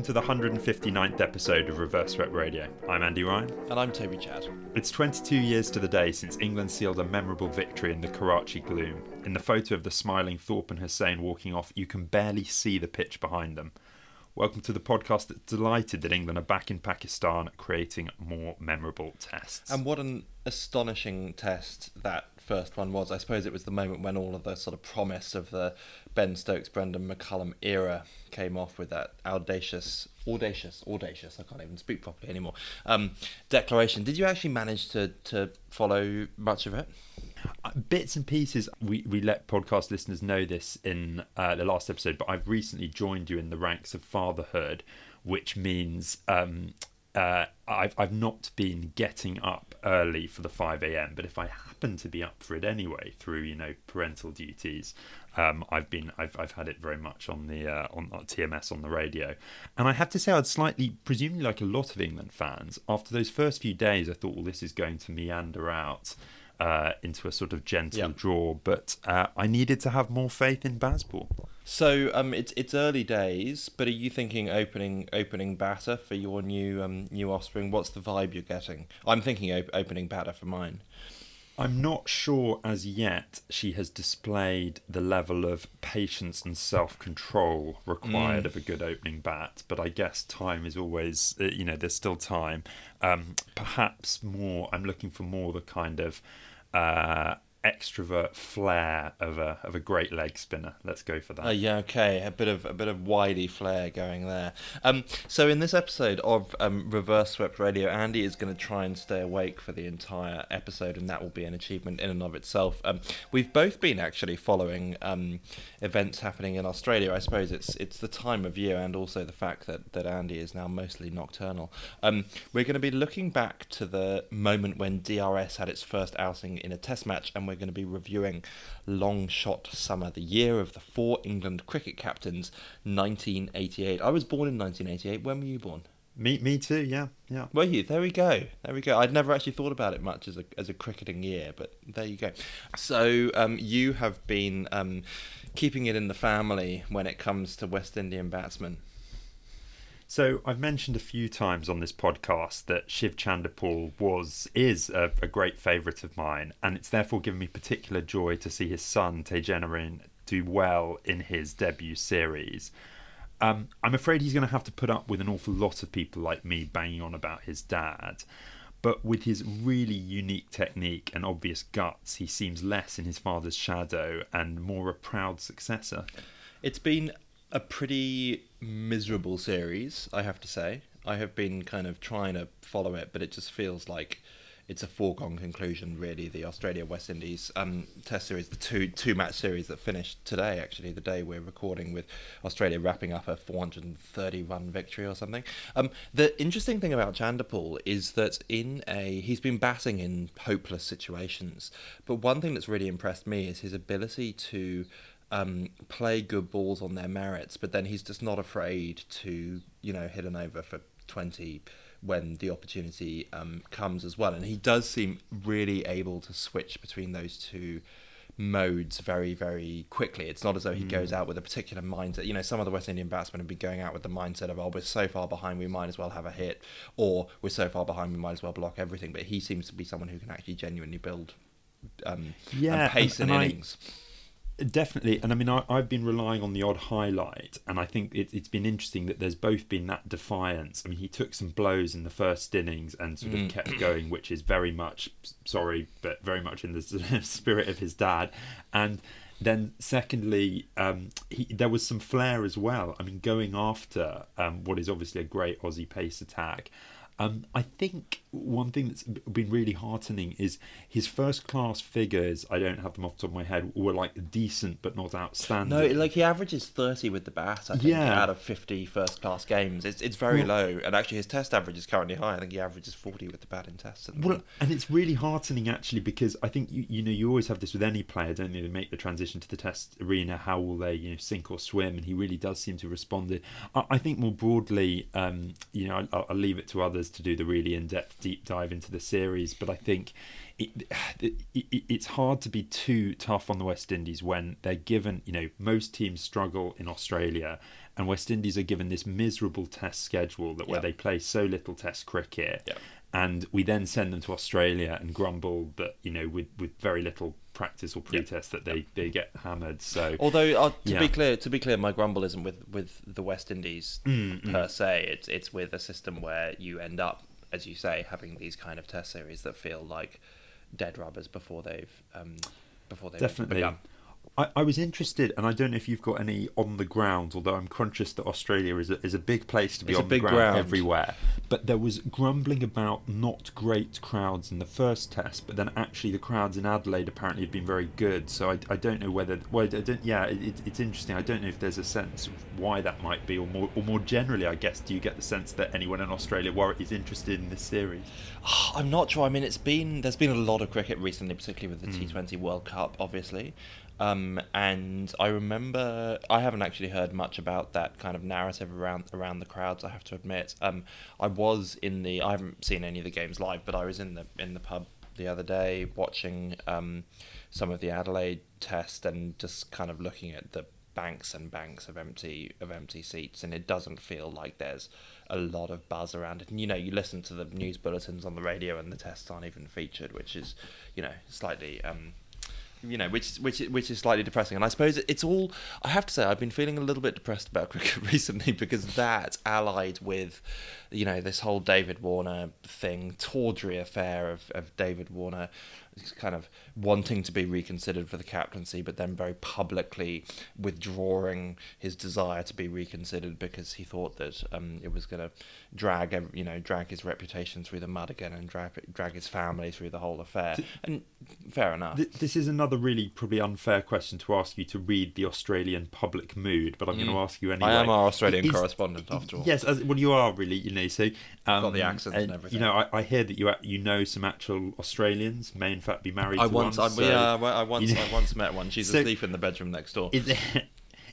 welcome to the 159th episode of Reverse Swept Radio. I'm Andy Ryan. And I'm Toby Chad. It's 22 years to the day since England sealed a memorable victory in the Karachi gloom. In the photo of the smiling Thorpe and Hussain walking off, you can barely see the pitch behind them. Welcome to the podcast that's delighted that England are back in Pakistan creating more memorable tests. And what an astonishing test that first one was. I suppose it was the moment when all of the sort of promise of the Ben Stokes, Brendon McCullum era came off with that audacious, audacious, audacious, I can't even speak properly anymore, um, declaration. Did you actually manage to, to follow much of it? Uh, bits and pieces. We, we let podcast listeners know this in uh, the last episode, but I've recently joined you in the ranks of fatherhood, which means um, uh, I've I've not been getting up early for the five a.m. But if I happen to be up for it anyway, through you know parental duties, um, I've been I've I've had it very much on the uh, on, on TMS on the radio, and I have to say I'd slightly, presumably like a lot of England fans, after those first few days, I thought, well, this is going to meander out. Uh, into a sort of gentle yep. draw, but uh, I needed to have more faith in Bazball. So um, it's it's early days, but are you thinking opening opening batter for your new um, new offspring? What's the vibe you're getting? I'm thinking op- opening batter for mine. I'm not sure as yet she has displayed the level of patience and self control required mm. of a good opening bat, but I guess time is always, uh, you know, there's still time. Um, perhaps more, I'm looking for more the kind of uh, extrovert flair of a of a great leg spinner. Let's go for that. Uh, yeah, okay, a bit of a bit of widey flair going there. Um, so in this episode of um, Reverse Swept Radio, Andy is going to try and stay awake for the entire episode, and that will be an achievement in and of itself. Um, we've both been actually following um, events happening in Australia. I suppose it's it's the time of year, and also the fact that that Andy is now mostly nocturnal. Um, we're going to be looking back to the moment when DRS had its first outing in a Test match, and we're going to be reviewing Long Shot Summer, the year of the four England cricket captains, 1988. I was born in 1988. When were you born? Me, me too. Yeah, yeah. Were you? There we go. There we go. I'd never actually thought about it much as a as a cricketing year, but there you go. So um, you have been um, keeping it in the family when it comes to West Indian batsmen. So I've mentioned a few times on this podcast that Shiv Chanderpaul was is a, a great favourite of mine, and it's therefore given me particular joy to see his son Tagenarine do well in his debut series. Um, I'm afraid he's going to have to put up with an awful lot of people like me banging on about his dad. But with his really unique technique and obvious guts, he seems less in his father's shadow and more a proud successor. It's been a pretty miserable series, I have to say. I have been kind of trying to follow it, but it just feels like it's a foregone conclusion, really. The Australia West Indies um, Test series, the two two match series that finished today, actually, the day we're recording with Australia wrapping up a 430 run victory or something. Um, the interesting thing about Chanderpaul is that in a he's been batting in hopeless situations, but one thing that's really impressed me is his ability to um, play good balls on their merits, but then he's just not afraid to, you know, hit an over for 20 when the opportunity um, comes as well. And he does seem really able to switch between those two modes very, very quickly. It's not as though he mm. goes out with a particular mindset. You know, some of the West Indian batsmen have been going out with the mindset of, oh, we're so far behind, we might as well have a hit, or we're so far behind, we might as well block everything. But he seems to be someone who can actually genuinely build um, yeah, pace and, and innings. I, Definitely, and I mean, I, have been relying on the odd highlight, and I think it, has been interesting that there's both been that defiance. I mean, he took some blows in the first innings and sort of mm. kept going, which is very much, sorry, but very much in the spirit of his dad. And then, secondly, um, he, there was some flair as well. I mean, going after um, what is obviously a great Aussie pace attack. Um, I think one thing that's been really heartening is his first class figures. I don't have them off the top of my head. Were like decent but not outstanding. No, like he averages thirty with the bat. I think yeah. out of 50 first class games, it's it's very well, low. And actually, his test average is currently high. I think he averages forty with the bat in tests. Well, and it's really heartening actually because I think you you know you always have this with any player, don't you? They make the transition to the test arena. How will they you know sink or swim? And he really does seem to respond. I, I think more broadly, um, you know, I'll, I'll leave it to others to do the really in depth deep dive into the series, but I think it, it, it, it's hard to be too tough on the West Indies when they're given, you know, most teams struggle in Australia, and West Indies are given this miserable Test schedule that where Yep. they play so little Test cricket, Yep. and we then send them to Australia and grumble that you know with with very little practice or pre-test that they they get hammered. So Although uh, to Yeah. be clear, to be clear, my grumble isn't with, with the West Indies Mm, per se. It's it's with a system where you end up, as you say, having these kind of test series that feel like dead rubbers before they've um, before they've Definitely. begun. I, I was interested, and I don't know if you've got any on the ground, although I'm conscious that Australia is a, is a big place to be It's a on big the ground, ground. everywhere. But there was grumbling about not great crowds in the first test, but then actually the crowds in Adelaide apparently have been very good. So I, I don't know whether, well, I don't, yeah, it, it- it's interesting. I don't know if there's a sense of why that might be, or more, or more generally, I guess, do you get the sense that anyone in Australia wor- is interested in this series? I'm not sure. I mean, it's been there's been a lot of cricket recently, particularly with the Mm. T20 World Cup, obviously. Um, and I remember I haven't actually heard much about that kind of narrative around around the crowds. I have to admit. Um, I was in the I haven't seen any of the games live, but I was in the in the pub the other day watching um, some of the Adelaide test and just kind of looking at the banks and banks of empty of empty seats and it doesn't feel like there's a lot of buzz around it and you know you listen to the news bulletins on the radio and the tests aren't even featured which is you know slightly um you know which which which is slightly depressing. And i suppose it's all i have to say i've been feeling a little bit depressed about cricket recently because that allied with you know this whole david warner thing tawdry affair of, of david warner kind of wanting to be reconsidered for the captaincy, but then very publicly withdrawing his desire to be reconsidered because he thought that um, it was going to drag, you know, drag his reputation through the mud again and drag drag his family through the whole affair. And fair enough. Th- This is another really probably unfair question to ask you to read the Australian public mood, but I'm going to ask you anyway. Mm. I am our Australian Is- correspondent after all. Yes, as, well, you are really, you know. So um, Got the accents and everything. You know, I, I hear that you you know some actual Australians may be married. I to once, one, I, so yeah, well, I once, you know- I once met one. She's So- asleep in the bedroom next door. Is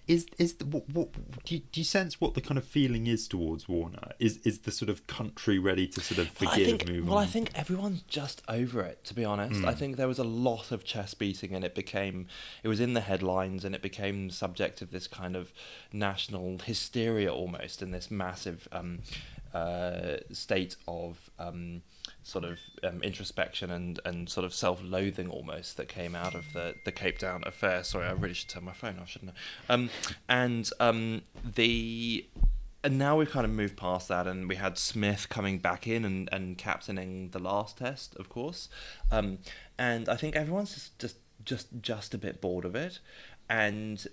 is is the, what, what, do, you, do you sense what the kind of feeling is towards Warner? Is is the sort of country ready to sort of Well, forgive, I think, move well, on? I think everyone's just over it. To be honest, I think there was a lot of chest beating, and it became it was in the headlines, and it became subject of this kind of national hysteria almost, and this massive um, uh, state of. Um, Sort of um, introspection and, and sort of self-loathing almost that came out of the, the Cape Town affair. Sorry, I really should turn my phone off, shouldn't I? Um, and um, the and now we've kind of moved past that, and we had Smith coming back in and, and captaining the last test, of course. Um, and I think everyone's just, just just just a bit bored of it. And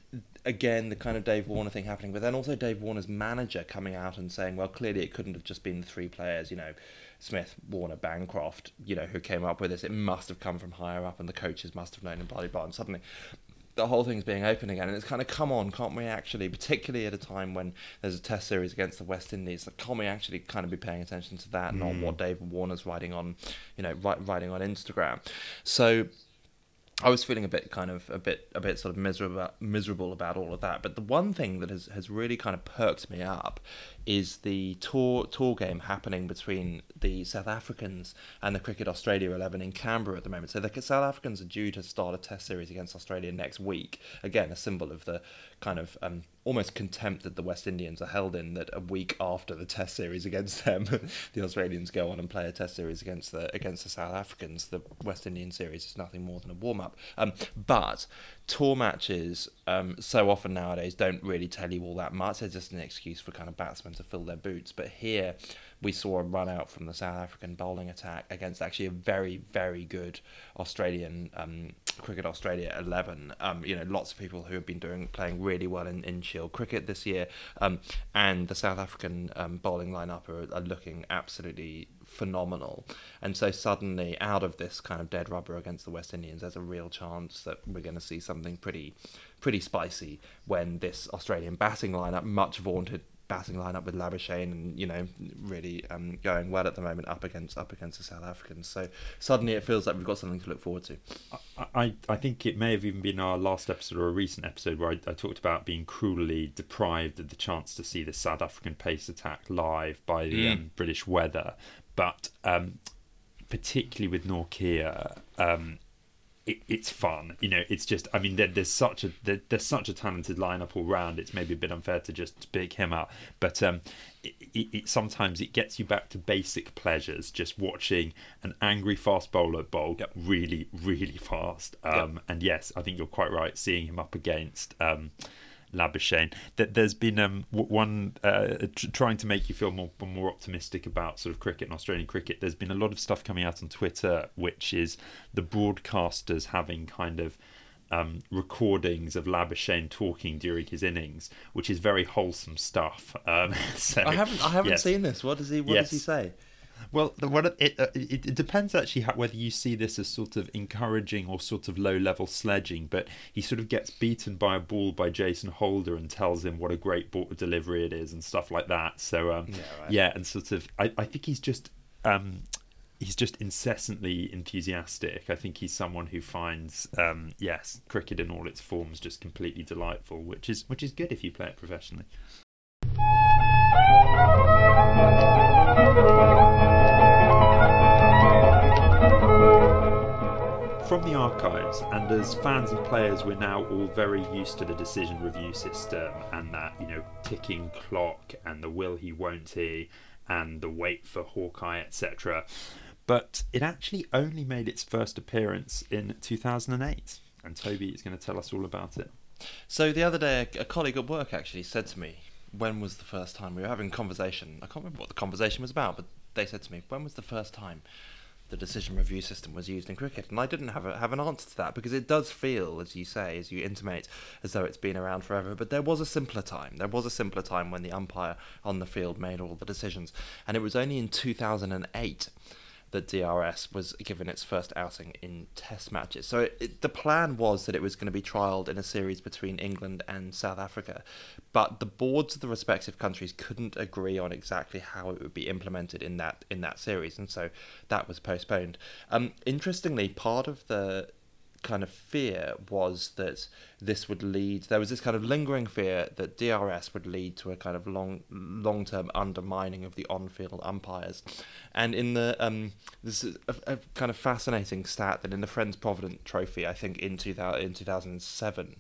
again, the kind of Dave Warner thing happening, but then also Dave Warner's manager coming out and saying, well, clearly it couldn't have just been the three players, you know, Smith, Warner, Bancroft, you know, who came up with this. It must have come from higher up, and the coaches must have known, and blah blah blah. And suddenly, the whole thing's being open again, and it's kind of come on, can't we actually, particularly at a time when there's a test series against the West Indies, like, can't we actually kind of be paying attention to that, and not hmm. what Dave Warner's writing on, you know, writing on Instagram. So I was feeling a bit kind of a bit a bit sort of miserable miserable about all of that. But the one thing that has, has really kind of perked me up is the tour tour game happening between the South Africans and the Cricket Australia eleven in Canberra at the moment. So the South Africans are due to start a Test series against Australia next week. Again, a symbol of the kind of um, almost contempt that the West Indians are held in. That a week after the Test series against them, the Australians go on and play a Test series against the against the South Africans. The West Indian series is nothing more than a warm up. Um, but tour matches um, so often nowadays don't really tell you all that much. They're just an excuse for kind of batsmen to fill their boots. But here we saw a run out from the South African bowling attack against actually a very, very good Australian um, Cricket Australia 11. Um, you know, lots of people who have been doing playing really well in, in Shield cricket this year. Um, and the South African um, bowling lineup are, are looking absolutely phenomenal. And so suddenly, out of this kind of dead rubber against the West Indians, there's a real chance that we're going to see something pretty, pretty spicy when this Australian batting lineup, much vaunted batting lineup with Labuschagne and you know really um, going well at the moment up against up against the South Africans. So suddenly it feels like we've got something to look forward to. I, I think it may have even been our last episode or a recent episode where I, I talked about being cruelly deprived of the chance to see the South African pace attack live by the Mm. um, British weather. But um, particularly with Nortje, um, it, it's fun. You know, it's just. I mean, there, there's such a there, there's such a talented lineup all round. It's maybe a bit unfair to just pick him out, but um, it, it, it, sometimes it gets you back to basic pleasures. Just watching an angry fast bowler bowl Yep. really, really fast. Um, And yes, I think you're quite right. Seeing him up against. Um, Labuschagne. That there's been um, one uh, tr- trying to make you feel more more optimistic about sort of cricket and Australian cricket. There's been a lot of stuff coming out on Twitter, which is the broadcasters having kind of um, recordings of Labuschagne talking during his innings, which is very wholesome stuff. Um, so, I haven't I haven't yes. seen this. What does he What Yes. does he say? Well, the, what it, uh, it it depends actually how, whether you see this as sort of encouraging or sort of low level sledging. But he sort of gets beaten by a ball by Jason Holder and tells him what a great ball delivery it is and stuff like that. So um, Yeah, yeah, and sort of I, I think he's just um, he's just incessantly enthusiastic. I think he's someone who finds um, yes cricket in all its forms just completely delightful, which is which is good if you play it professionally. From the archives, and as fans and players, we're now all very used to the decision review system and that, you know, ticking clock and the will he, won't he, and the wait for Hawkeye, etc. But it actually only made its first appearance in 2008, and Toby is going to tell us all about it. So the other day, a, colleague at work actually said to me, "When was the first time we were having a conversation? I can't remember what the conversation was about, but they said to me, "When was the first time the decision review system was used in cricket?" And I didn't have a, have an answer to that because it does feel, as you say, as you intimate, as though it's been around forever. But there was a simpler time. There was a simpler time when the umpire on the field made all the decisions, and it was only in 2008 that DRS was given its first outing in Test matches. So it, it, the plan was that it was going to be trialled in a series between England and South Africa, but the boards of the respective countries couldn't agree on exactly how it would be implemented in that in that series, and so that was postponed. Um, interestingly, part of the kind of fear was that this would lead there was this kind of lingering fear that DRS would lead to a kind of long long term undermining of the on field umpires. And in the um this is a, a kind of fascinating stat that in the Friends Provident trophy I think in 2000 in 2007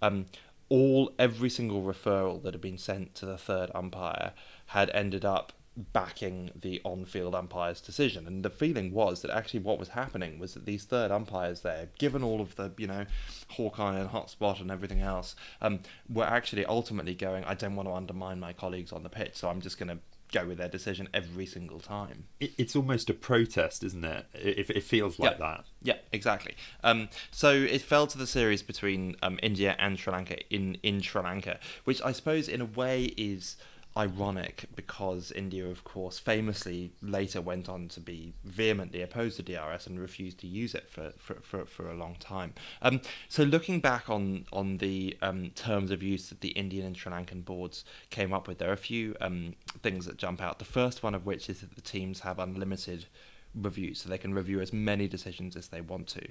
um all every single referral that had been sent to the third umpire had ended up backing the on-field umpire's decision and the feeling was that actually what was happening was that these third umpires there given all of the you know hawkeye and hotspot and everything else um, were actually ultimately going i don't want to undermine my colleagues on the pitch so i'm just going to go with their decision every single time it's almost a protest, isn't it? It, it feels like Yeah. that. Yeah, exactly. Um, so it fell to the series between um, India and Sri Lanka in, in Sri Lanka, which I suppose in a way is ironic because India, of course, famously later went on to be vehemently opposed to DRS and refused to use it for, for, for, for a long time. Um, so looking back on, on the um, terms of use that the Indian and Sri Lankan boards came up with, there are a few um, things that jump out. The first one of which is that the teams have unlimited review, so they can review as many decisions as they want to.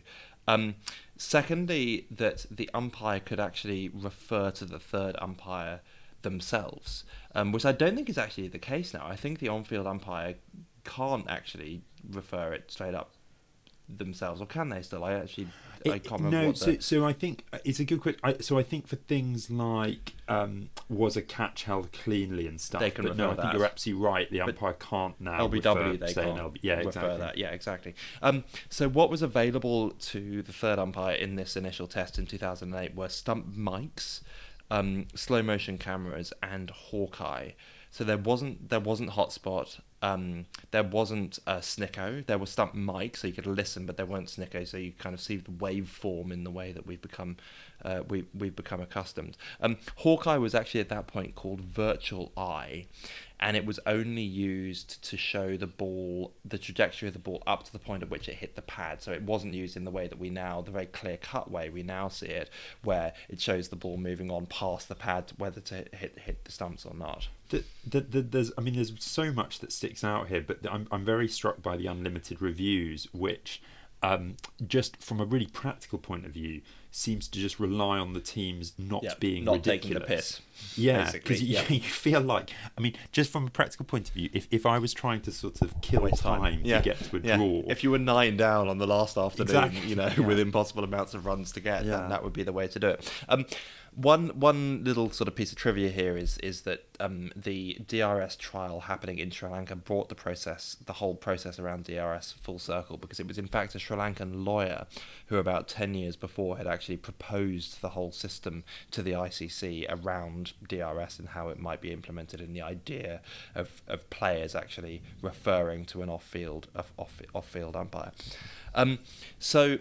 Um, secondly, that the umpire could actually refer to the third umpire themselves, um, which I don't think is actually the case now. I think the on-field umpire can't actually refer it straight up themselves, or can they still? I actually I can't remember no, what so the, so I think uh, it's a good question. So I think for things like um, was a catch held cleanly and stuff. They can but no, I refer think that. you're absolutely right. The But umpire can't now LBW, refer, they can't LB yeah, refer exactly. that. Yeah, exactly. Um, so what was available to the third umpire in this initial test in 2008 were stump mics, um, slow motion cameras, and Hawkeye. So there wasn't there wasn't hotspot. Um, there wasn't a snicko. There was stump mic, so you could listen, but there weren't snicko, so you kind of see the waveform in the way that we've become uh, we we've become accustomed. Um, Hawkeye was actually at that point called Virtual Eye, and it was only used to show the ball, the trajectory of the ball up to the point at which it hit the pad. So it wasn't used in the way that we now, the very clear cut way we now see it, where it shows the ball moving on past the pad, whether to hit hit the stumps or not. The, the, the, there's, I mean, there's so much that sticks out here, but I'm, I'm very struck by the unlimited reviews, which, um, just from a really practical point of view, seems to just rely on the teams not Yeah, being not ridiculous. taking the piss, Yeah, because you, yeah. you feel like, I mean, just from a practical point of view, if, if I was trying to sort of kill Waste time, Yeah. to get to a Yeah. draw, If you were nine down on the last afternoon, Exactly, you know, with impossible amounts of runs to get, Yeah. then that would be the way to do it. Um, one one little sort of piece of trivia here is is that um, the DRS trial happening in Sri Lanka brought the process, the whole process around DRS, full circle because it was in fact a Sri Lankan lawyer who about ten years before had actually proposed the whole system to the ICC around DRS and how it might be implemented, and the idea of, of players actually referring to an off-field off off, off-field umpire. Um, so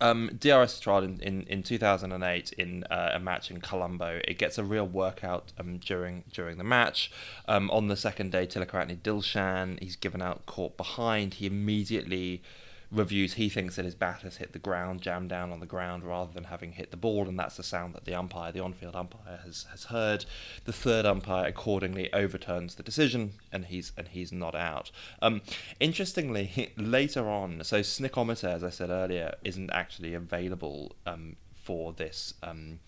um, DRS trial in, in, in 2008 in uh, a match in Colombo. It gets a real workout um, during during the match. Um, on the second day, Tillakaratne Dilshan, he's given out caught behind. He immediately reviews he thinks that his bat has hit the ground, jammed down on the ground, rather than having hit the ball, and that's the sound that the umpire, the on-field umpire, has, has heard. The third umpire accordingly overturns the decision, and he's and he's not out. Um, interestingly, later on, so Snickometer, as I said earlier, isn't actually available um, for this. Um,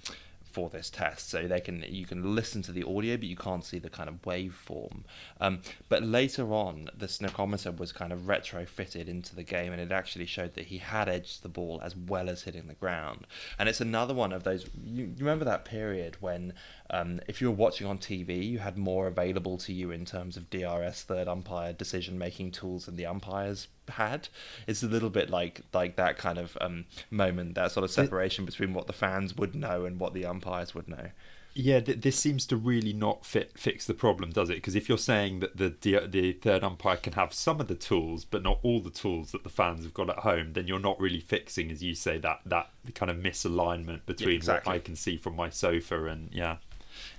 for this test, so they can you can listen to the audio, but you can't see the kind of waveform. Um, but later on, the snickometer was kind of retrofitted into the game, and it actually showed that he had edged the ball as well as hitting the ground. And it's another one of those. You, you remember that period when, um, if you were watching on TV, you had more available to you in terms of DRS third umpire decision making tools than the umpires had. It's a little bit like like that kind of um, moment, that sort of separation between what the fans would know and what the umpires would know. Yeah, th- this seems to really not fit fix the problem, does it? Because if you're saying that the, the the third umpire can have some of the tools, but not all the tools that the fans have got at home, then you're not really fixing, as you say, that that kind of misalignment between exactly. what I can see from my sofa and yeah.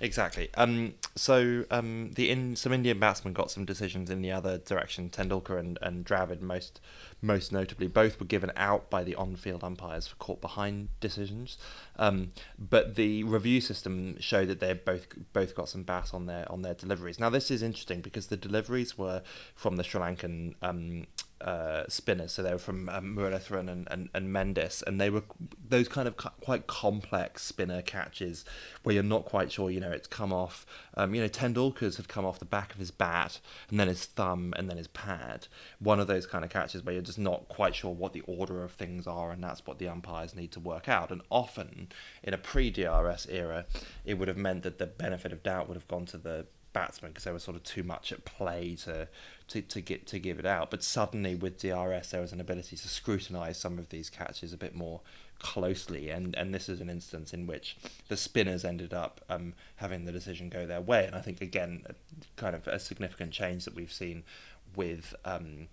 Exactly. Um, so um, the in, some Indian batsmen got some decisions in the other direction. Tendulkar and, and Dravid, most most notably, both were given out by the on-field umpires for caught behind decisions. Um, but the review system showed that they both both got some bat on their on their deliveries. Now this is interesting because the deliveries were from the Sri Lankan. Uh, spinners, so they were from um, and, and, and Mendis, and they were those kind of quite complex spinner catches where you're not quite sure, you know, it's come off. Um, you know, Tendulkar's have come off the back of his bat, and then his thumb, and then his pad. One of those kind of catches where you're just not quite sure what the order of things are, and that's what the umpires need to work out. And often, in a pre-DRS era, it would have meant that the benefit of doubt would have gone to the batsman because there was sort of too much at play to, to, to get to give it out. But suddenly with DRS, there was an ability to scrutinise some of these catches a bit more closely, and and this is an instance in which the spinners ended up um, having the decision go their way. And I think again, kind of a significant change that we've seen with. Um,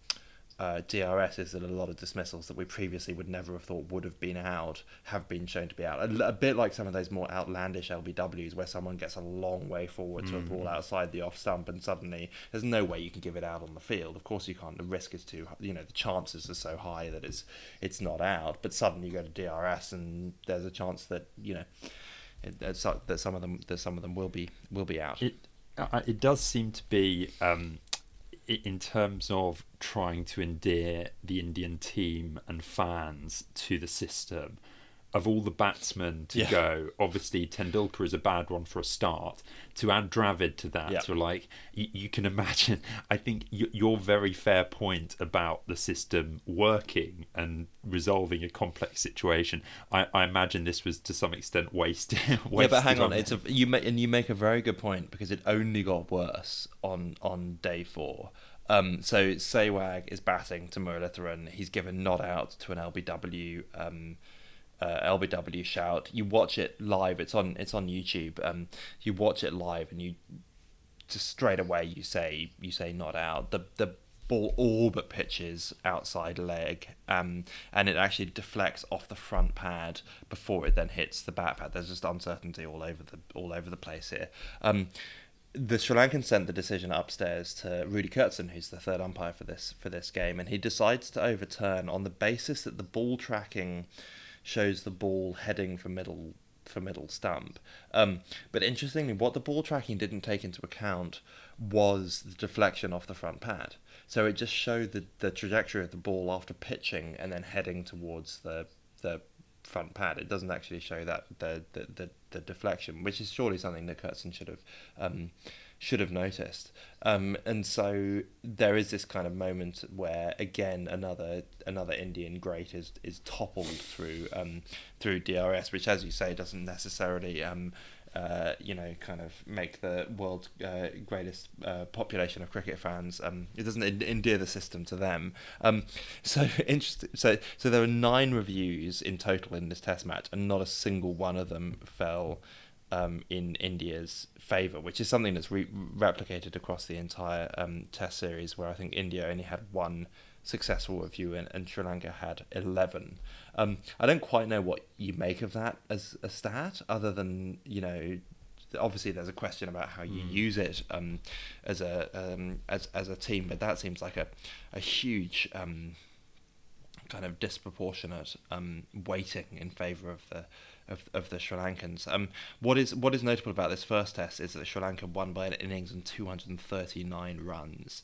uh, DRS is that a lot of dismissals that we previously would never have thought would have been out have been shown to be out. A, a bit like some of those more outlandish LBWs where someone gets a long way forward to a ball outside the off stump and suddenly there's no way you can give it out on the field. Of course you can't. The risk is too, you know, the chances are so high that it's it's not out. But suddenly you go to DRS and there's a chance that you know it, that some of them that some of them will be will be out. It uh, it does seem to be um, in terms of trying to endear the Indian team and fans to the system. Of all the batsmen to Yeah. go, obviously Tendulkar is a bad one for a start. To add Dravid to that, Yeah. to like you, you can imagine. I think y- your very fair point about the system working and resolving a complex situation. I, I imagine this was to some extent wasted. yeah, but hang on, on it's a you ma- and you make a very good point because it only got worse on on day four. Um, so Sehwag is batting to Muralitharan. He's given not out to an LBW um, uh, LBW shout. You watch it live. It's on it's on YouTube. Um, you watch it live and you just straight away you say you say not out. The the ball all but pitches outside leg, um, and it actually deflects off the front pad before it then hits the back pad. There's just uncertainty all over the all over the place here. Um, the Sri Lankan sent the decision upstairs to Rudi Koertzen, who's the third umpire for this for this game, and he decides to overturn on the basis that the ball tracking shows the ball heading for middle for middle stump. Um, but interestingly, what the ball tracking didn't take into account was the deflection off the front pad. So it just showed the, the trajectory of the ball after pitching and then heading towards the the front pad. It doesn't actually show that the the, the, the deflection, which is surely something that Koertzen should have um, should have noticed. Um, and so there is this kind of moment where again another another Indian great is is toppled through um, through DRS, which as you say doesn't necessarily um, uh, you know, kind of make the world's uh, greatest uh, population of cricket fans. Um, it doesn't endear the system to them. Um, so interesting. So, so there were nine reviews in total in this Test match, and not a single one of them fell um, in India's favour, which is something that's re- replicated across the entire um, Test series, where I think India only had one successful review and, and Sri Lanka had 11. Um, I don't quite know what you make of that as a stat, other than, you know, obviously there's a question about how you mm. use it um, as a um, as as a team, but that seems like a a huge um, kind of disproportionate um, weighting in favour of the of, of the Sri Lankans. Um, what is what is notable about this first test is that Sri Lanka won by an innings and 239 runs.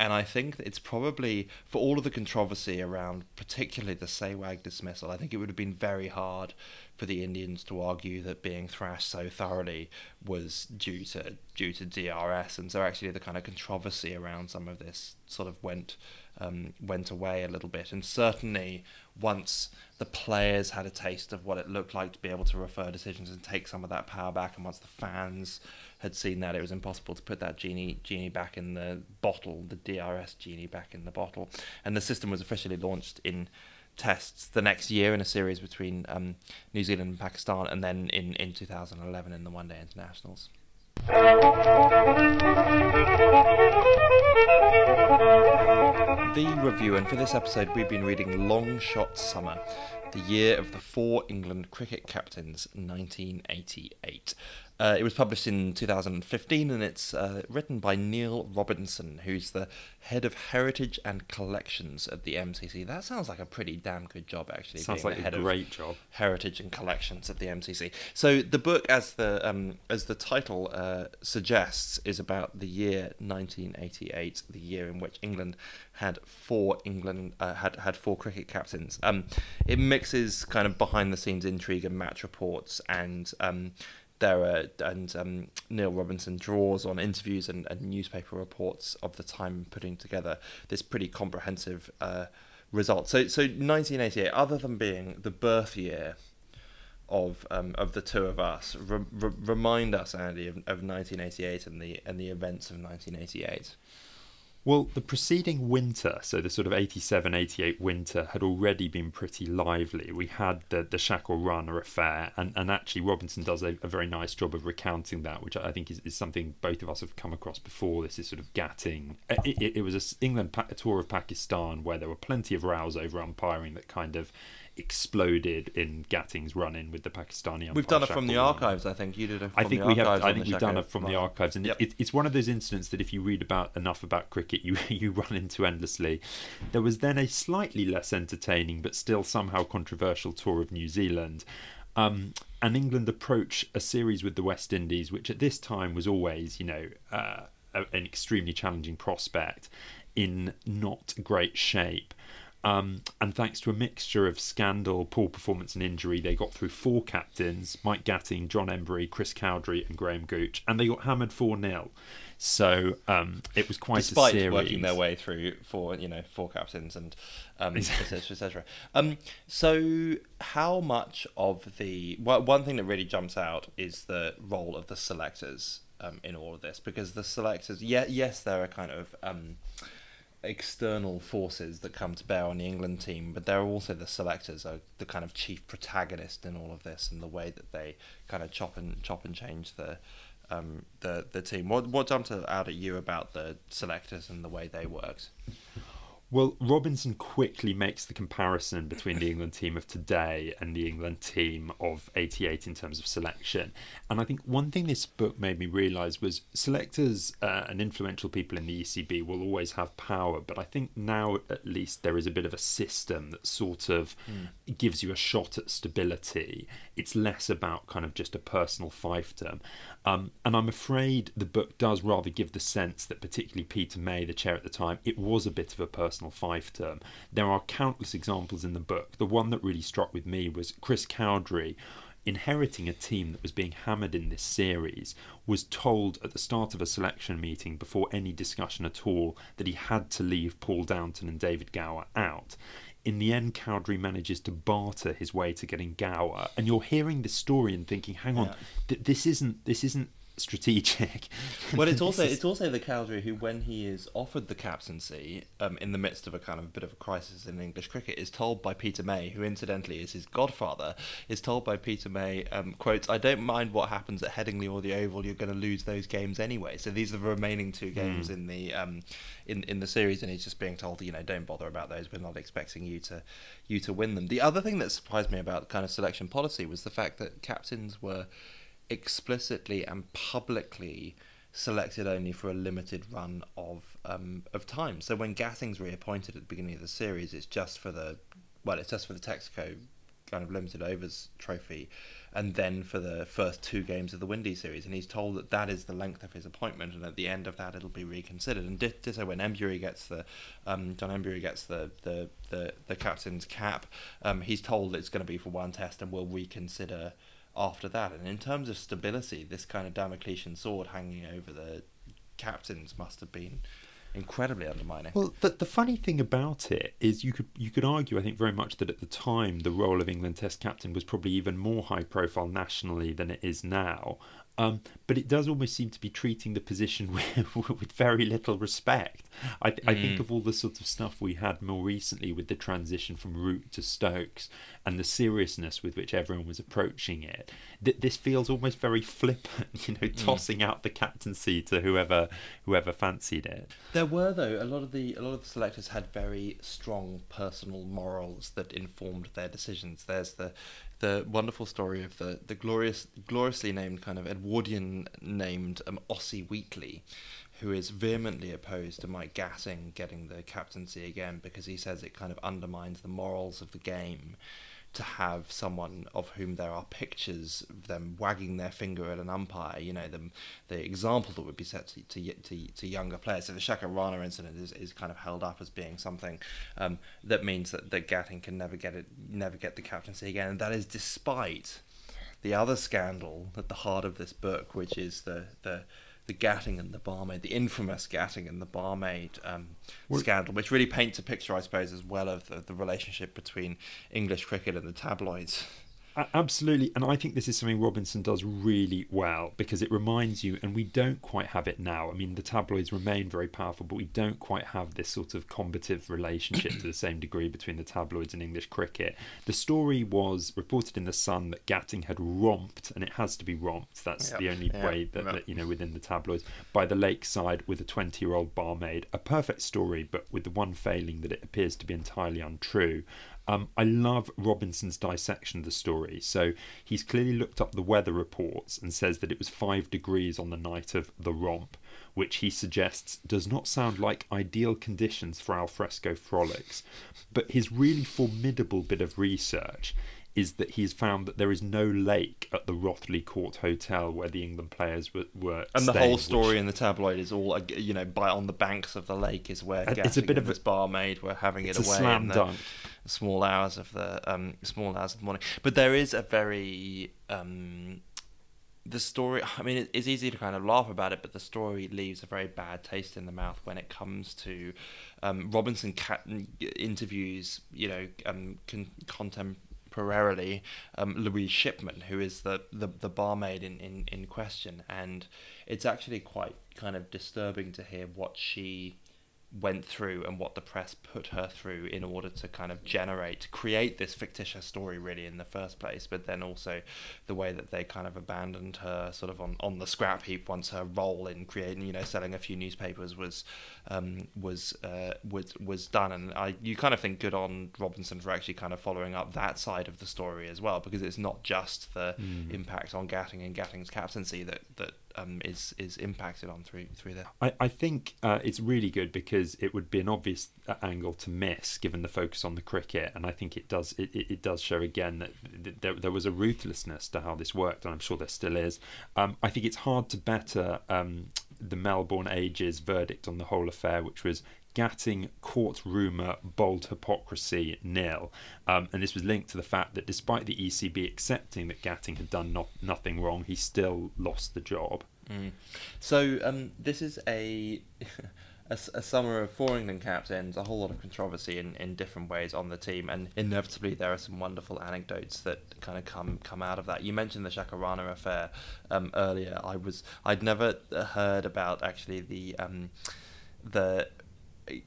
And I think it's probably, for all of the controversy around particularly the Sehwag dismissal, I think it would have been very hard for the Indians to argue that being thrashed so thoroughly was due to due to DRS. And so actually the kind of controversy around some of this sort of went um, went away a little bit. And certainly once the players had a taste of what it looked like to be able to refer decisions and take some of that power back, and once the fans had seen that, it was impossible to put that genie genie back in the bottle, the DRS genie back in the bottle. And the system was officially launched in tests the next year in a series between um, New Zealand and Pakistan, and then in, in 2011 in the One Day Internationals. The review, and for this episode, we've been reading Long Shot Summer, the year of the four England cricket captains, 1988. Uh, it was published in 2015 and it's uh, written by Neil Robinson, who's the head of heritage and collections at the MCC. That sounds like a pretty damn good job, actually. Sounds like a great job. Heritage and collections at the MCC. So the book, as the um, as the title uh, suggests, is about the year 1988, the year in which England had four England uh, had had four cricket captains. Um, it mixes kind of behind the scenes intrigue and match reports and um, there are, and um, Neil Robinson draws on interviews and, and, newspaper reports of the time putting together this pretty comprehensive uh, result. So, so 1988, other than being the birth year of um, of the two of us, re- re- remind us, Andy, of, of 1988 and the and the events of 1988. Well, the preceding winter, so the sort of 87 88 winter, had already been pretty lively. We had the, the Shakoor Rana affair, and, and actually, Robinson does a, a very nice job of recounting that, which I think is, is something both of us have come across before. This is sort of Gatting. Uh, it, it, it was a England a tour of Pakistan where there were plenty of rows over umpiring that kind of exploded in Gatting's run-in with the Pakistani. We've done it from the archives. I think you did it. I think we have. I think we've done it from the archives, and yep. it, it's one of those incidents that if you read about enough about cricket, you you run into endlessly. There was then a slightly less entertaining, but still somehow controversial tour of New Zealand. Um, and England approach a series with the West Indies, which at this time was always, you know, uh, an extremely challenging prospect, in not great shape. Um, and thanks to a mixture of scandal, poor performance, and injury, they got through four captains Mike Gatting, John Emburey, Chris Cowdrey, and Graham Gooch, and they got hammered 4 0. So um, it was quite Despite a series. Despite working their way through four, you know, four captains and um, etc. etc. Um, so how much of the well, one thing that really jumps out is the role of the selectors um, in all of this because the selectors, yeah, yes, there are a kind of um, external forces that come to bear on the England team, but there are also the selectors are the kind of chief protagonist in all of this and the way that they kind of chop and chop and change the um, the the team. What what jumped out at you about the selectors and the way they worked? Well, Robinson quickly makes the comparison between the England team of today and the England team of 88 in terms of selection. And I think one thing this book made me realise was selectors uh, and influential people in the ECB will always have power, but I think now at least there is a bit of a system that sort of mm. gives you a shot at stability. It's less about kind of just a personal fiefdom. Um, and I'm afraid the book does rather give the sense that, particularly Peter May, the chair at the time, it was a bit of a personal personal fiefdom. There are countless examples in the book. The one that really struck with me was Chris Cowdrey inheriting a team that was being hammered in this series, was told at the start of a selection meeting before any discussion at all that he had to leave Paul Downton and David Gower out. In the end, Cowdrey manages to barter his way to getting Gower, and you're hearing this story and thinking, "Hang on, Yeah. th- this isn't this isn't strategic." Well, it's also it's also the Cowdrey who, when he is offered the captaincy, um, in the midst of a kind of a bit of a crisis in English cricket, is told by Peter May, who incidentally is his godfather, is told by Peter May, um, quotes, "I don't mind what happens at Headingley or the Oval. You're going to lose those games anyway." So these are the remaining two games Mm. in the um, in in the series, and he's just being told, you know, don't bother about those. We're not expecting you to you to win them. The other thing that surprised me about kind of selection policy was the fact that captains were explicitly and publicly selected only for a limited run of um, of time. So when Gatting's reappointed at the beginning of the series, it's just for the well, it's just for the Texaco kind of limited overs trophy, and then for the first two games of the Windy series. And he's told that that is the length of his appointment, and at the end of that, it'll be reconsidered. And dit- ditto when Emburey gets the um, John Emburey gets the the the, the captain's cap, um, he's told it's going to be for one test, and we'll reconsider after that. And in terms of stability, this kind of Damocletian sword hanging over the captains must have been incredibly undermining. Well, the, the funny thing about it is you could you could argue, I think, very much that at the time the role of England Test captain was probably even more high profile nationally than it is now. Um, but it does almost seem to be treating the position with, with very little respect. I, th- I think Mm. of all the sort of stuff we had more recently with the transition from Root to Stokes and the seriousness with which everyone was approaching it. Th- this feels almost very flippant, you know, tossing out the captaincy to whoever whoever fancied it. There were though a lot of the a lot of the selectors had very strong personal morals that informed their decisions. There's the the wonderful story of the the glorious gloriously named kind of Edwardian named um, Ossie Wheatley, who is vehemently opposed to Mike Gatting getting the captaincy again because he says it kind of undermines the morals of the game to have someone of whom there are pictures of them wagging their finger at an umpire, you know, the, the example that would be set to, to, to, to younger players. So the Shakoor Rana incident is, is kind of held up as being something um, that means that, that Gatting can never get it, never get the captaincy again. And that is despite the other scandal at the heart of this book, which is the, the the Gatting and the barmaid, the infamous Gatting and the barmaid um, scandal, which really paints a picture, I suppose, as well of the, the relationship between English cricket and the tabloids. Absolutely, and I think this is something Robinson does really well because it reminds you, and we don't quite have it now. I mean, the tabloids remain very powerful, but we don't quite have this sort of combative relationship to the same degree between the tabloids and English cricket. The story was reported in the Sun that Gatting had romped, and it has to be romped. That's Yep, the only yeah, way that, yeah. that you know within the tabloids by the lakeside with a twenty-year-old barmaid. A perfect story, but with the one failing that it appears to be entirely untrue. Um, I love Robinson's dissection of the story. So he's clearly looked up the weather reports and says that it was five degrees on the night of the romp, which he suggests does not sound like ideal conditions for alfresco frolics. But his really formidable bit of research is that he's found that there is no lake at the Rothley Court Hotel where the England players were, were And the staying, whole which- story in the tabloid is all, you know, by on the banks of the lake is where It's a bit of a- barmaid were having it it's a away slam the dunk. Small hours of the um, small hours of the morning. But there is a very um, the story. I mean, it's easy to kind of laugh about it, but the story leaves a very bad taste in the mouth when it comes to um, Robinson cat- interviews. You know, um, con- contemporarily um, Louise Shipman, who is the, the, the barmaid in, in, in question, and it's actually quite kind of disturbing to hear what she went through and what the press put her through in order to kind of generate create this fictitious story really in the first place but then also the way that they kind of abandoned her sort of on, on the scrap heap once her role in creating you know selling a few newspapers was um, was uh, was was done and I you kind of think good on Robinson for actually kind of following up that side of the story as well because it's not just the Mm. impact on Gatting and Gatting's captaincy that that um, is is impacted on through through there I, I think uh, it's really good because it would be an obvious uh, angle to miss given the focus on the cricket, and I think it does it, it, does show again that th- there, there was a ruthlessness to how this worked, and I'm sure there still is. Um, I think it's hard to better um, the Melbourne Age's verdict on the whole affair, which was Gatting caught rumour, bowled hypocrisy nil. Um, and this was linked to the fact that despite the ECB accepting that Gatting had done no- nothing wrong, he still lost the job. Mm. So um, this is a, a, a summer of four England captains, a whole lot of controversy in, in different ways on the team, and inevitably there are some wonderful anecdotes that kind of come come out of that. You mentioned the Shakoor Rana affair um, earlier. I was I'd never heard about actually the um, the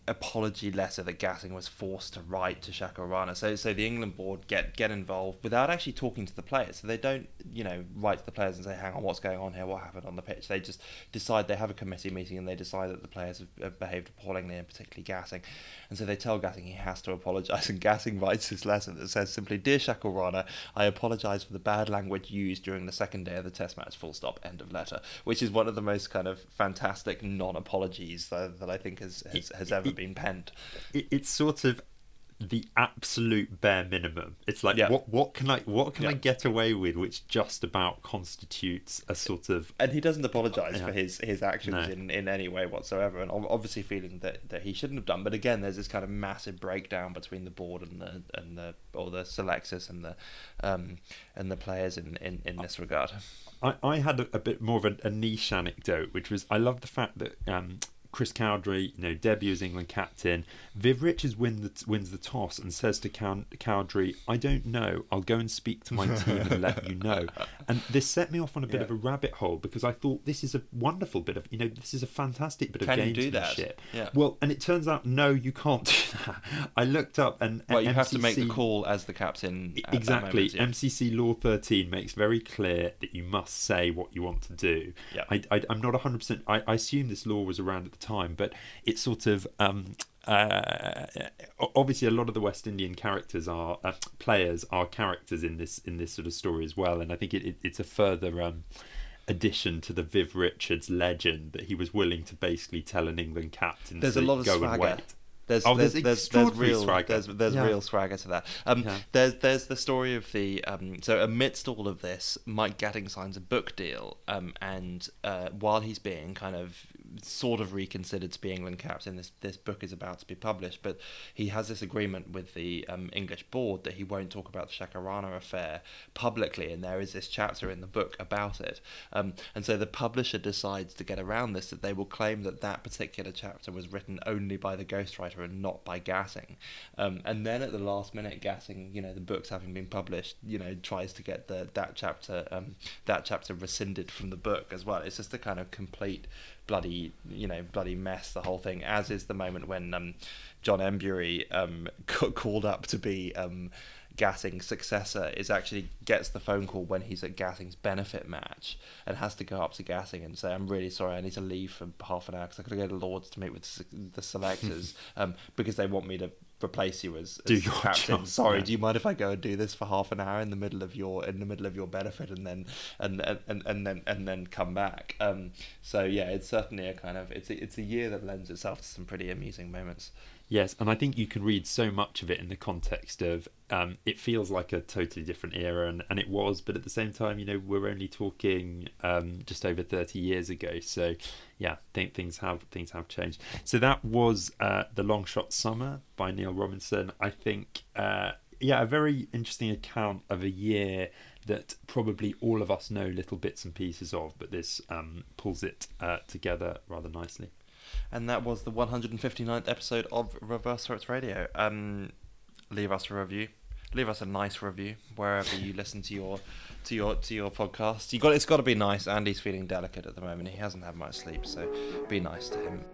apology letter that Gatting was forced to write to Shakoor Rana. So, so the England board get get involved without actually talking to the players. So they don't, you know, write to the players and say, "Hang on, what's going on here? What happened on the pitch?" They just decide they have a committee meeting and they decide that the players have, have behaved appallingly, and particularly Gatting. And so they tell Gatting he has to apologise. And Gatting writes this letter that says simply, "Dear Shakoor Rana, I apologise for the bad language used during the second day of the Test match." Full stop. End of letter. Which is one of the most kind of fantastic non-apologies that, that I think has has, has ever been penned. It, it's sort of the absolute bare minimum. It's like Yeah. what what can I what can I get away with, which just about constitutes a sort of and he doesn't apologise Yeah. for his his actions No. in, in any way whatsoever, and obviously feeling that, that he shouldn't have done. But again, there's this kind of massive breakdown between the board and the and the or the selectors and the um and the players in in, in this regard. I, I had a, a bit more of a, a niche anecdote, which was I love the fact that um, Chris Cowdrey, you know, debut as England captain, Viv Richards win the, wins the toss and says to Cowdrey, "I don't know. I'll go and speak to my team and let you know." And this set me off on a bit Yeah. of a rabbit hole because I thought this is a wonderful bit of, you know, this is a fantastic bit Can of you do that? gamesmanship. Yeah. Well, and it turns out no, you can't do that. I looked up and, Well, and you have to make the call as the captain. Exactly. moment, yeah. MCC Law 13 makes very clear that you must say what you want to do. Yeah. I, I, I'm not 100%. I, I assume this law was around at the time, but it's sort of. Um, uh, obviously, a lot of the West Indian characters are uh, players are characters in this in this sort of story as well, and I think it, it, it's a further um, addition to the Viv Richards legend that he was willing to basically tell an England captain There's to a lot of go and swagger. wait. There's, Oh, there's, there's there's, real swagger. there's there's Yeah. real swagger to that. Um, Yeah. there's there's the story of the um, so amidst all of this, Mike Gatting signs a book deal, um, and uh, while he's being kind of sort of reconsidered to be England captain, this this book is about to be published, but he has this agreement with the um, English board that he won't talk about the Shakoor Rana affair publicly, and there is this chapter in the book about it, um, and so the publisher decides to get around this that they will claim that that particular chapter was written only by the ghostwriter and not by Gatting. um, and then at the last minute, Gatting, you know, the books having been published, you know, tries to get the that chapter um, that chapter rescinded from the book as well. It's just a kind of complete bloody you know bloody mess the whole thing as is the moment when um, John Emburey um, ca- called up to be um, Gatting's successor is actually gets the phone call when he's at Gatting's benefit match and has to go up to Gatting and say I'm really sorry I need to leave for half an hour because I got to go to Lords to meet with the the selectors um, because they want me to replace you as, Do as your captain. job, Sorry, yeah. do you mind if I go and do this for half an hour in the middle of your in the middle of your benefit and then and and, and, and then and then come back? Um, so yeah, it's certainly a kind of it's a, it's a year that lends itself to some pretty amusing moments. Yes, and I think you can read so much of it in the context of um, it feels like a totally different era, and, and it was, but at the same time, you know, we're only talking um, just over thirty years ago. So, yeah, think things have things have changed. So that was uh, the Long Shot Summer by Neil Robinson. I think, uh, yeah, a very interesting account of a year that probably all of us know little bits and pieces of, but this um, pulls it uh, together rather nicely. And that was the 159th episode of Reverse Swept Radio. Um, leave us a review. Leave us a nice review wherever you listen to your to your to your podcast. You got it's got to be nice. Andy's feeling delicate at the moment. He hasn't had much sleep, so be nice to him.